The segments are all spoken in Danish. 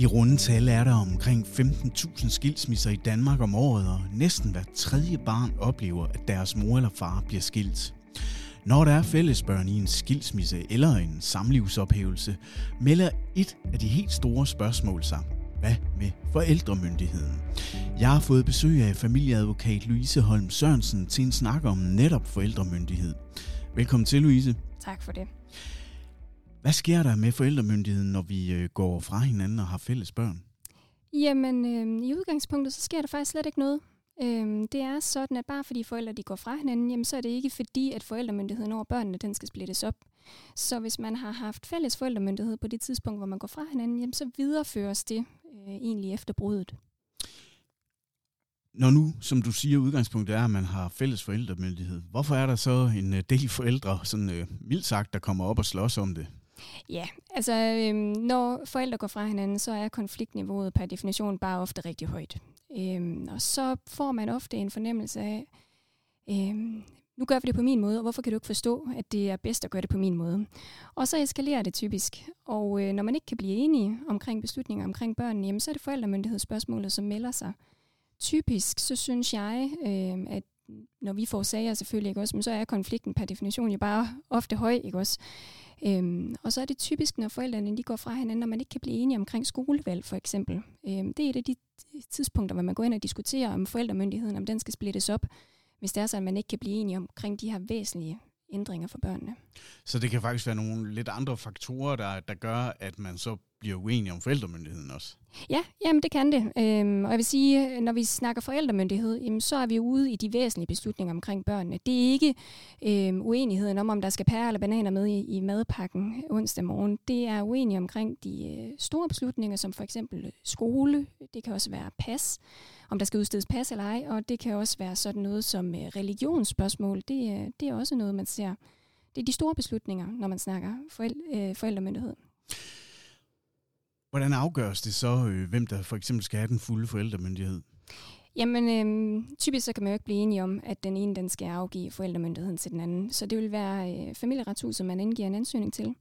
I rundetal er der omkring 15.000 skilsmisser i Danmark om året, og næsten hver tredje barn oplever, at deres mor eller far bliver skilt. Når der er fællesbørn i en skilsmisse eller en samlivsophævelse, melder et af de helt store spørgsmål sig. Hvad med forældremyndigheden? Jeg har fået besøg af familieadvokat Louise Holm Sørensen til en snak om netop forældremyndighed. Velkommen til, Louise. Tak for det. Hvad sker der med forældremyndigheden, når vi øh, går fra hinanden og har fælles børn? Jamen, øh, i udgangspunktet, så sker der faktisk slet ikke noget. Øh, det er sådan, at bare fordi forældre de går fra hinanden, jamen, så er det ikke fordi, at forældremyndigheden over børnene, den skal splittes op. Så hvis man har haft fælles forældremyndighed på det tidspunkt, hvor man går fra hinanden, jamen, så videreføres det øh, egentlig efter bruddet. Når nu, som du siger, udgangspunktet er, at man har fælles forældremyndighed, hvorfor er der så en øh, del forældre, sådan øh, mildt sagt, der kommer op og slås om det? Ja, altså øhm, når forældre går fra hinanden, så er konfliktniveauet per definition bare ofte rigtig højt. Øhm, og så får man ofte en fornemmelse af, øhm, nu gør vi det på min måde, og hvorfor kan du ikke forstå, at det er bedst at gøre det på min måde? Og så eskalerer det typisk. Og øh, når man ikke kan blive enige omkring beslutninger omkring børnene, jamen, så er det forældremyndighedsspørgsmålet, som melder sig. Typisk så synes jeg, øh, at når vi får sager selvfølgelig, ikke også, men så er konflikten per definition jo bare ofte høj, ikke også? Øhm, og så er det typisk, når forældrene de går fra hinanden, når man ikke kan blive enige omkring skolevalg for eksempel. Øhm, det er et af de tidspunkter, hvor man går ind og diskuterer om forældremyndigheden, om den skal splittes op, hvis det er så, at man ikke kan blive enige omkring de her væsentlige ændringer for børnene. Så det kan faktisk være nogle lidt andre faktorer, der, der gør, at man så bliver uenige om forældremyndigheden også? Ja, jamen det kan det. Øhm, og jeg vil sige, når vi snakker forældremyndighed, jamen, så er vi ude i de væsentlige beslutninger omkring børnene. Det er ikke øhm, uenigheden om, om der skal pære eller bananer med i, i madpakken onsdag morgen. Det er uenige omkring de øh, store beslutninger, som for eksempel øh, skole. Det kan også være pas, om der skal udstedes pas eller ej. Og det kan også være sådan noget som øh, religionsspørgsmål. Det, øh, det er også noget, man ser. Det er de store beslutninger, når man snakker forældre, øh, forældremyndighed. Hvordan afgøres det så, øh, hvem der for eksempel skal have den fulde forældremyndighed? Jamen, øh, typisk så kan man jo ikke blive enige om, at den ene den skal afgive forældremyndigheden til den anden. Så det vil være øh, familieretshuset, man indgiver en ansøgning til.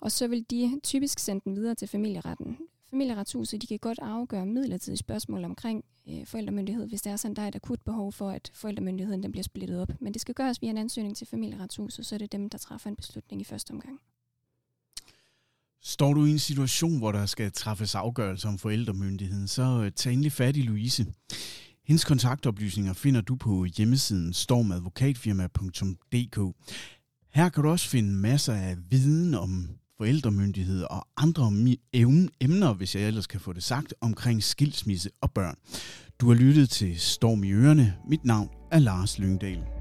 Og så vil de typisk sende den videre til familieretten. Familieretshuset de kan godt afgøre midlertidige spørgsmål omkring øh, forældremyndighed, hvis der er sådan, der er et akut behov for, at forældremyndigheden den bliver splittet op. Men det skal gøres via en ansøgning til familieretshuset, så er det dem, der træffer en beslutning i første omgang. Står du i en situation, hvor der skal træffes afgørelse om forældremyndigheden, så øh, tag endelig fat i Louise. Hendes kontaktoplysninger finder du på hjemmesiden stormadvokatfirma.dk. Her kan du også finde masser af viden om forældremyndighed og andre emner, hvis jeg ellers kan få det sagt, omkring skilsmisse og børn. Du har lyttet til Storm i Ørene. Mit navn er Lars Lyngdal.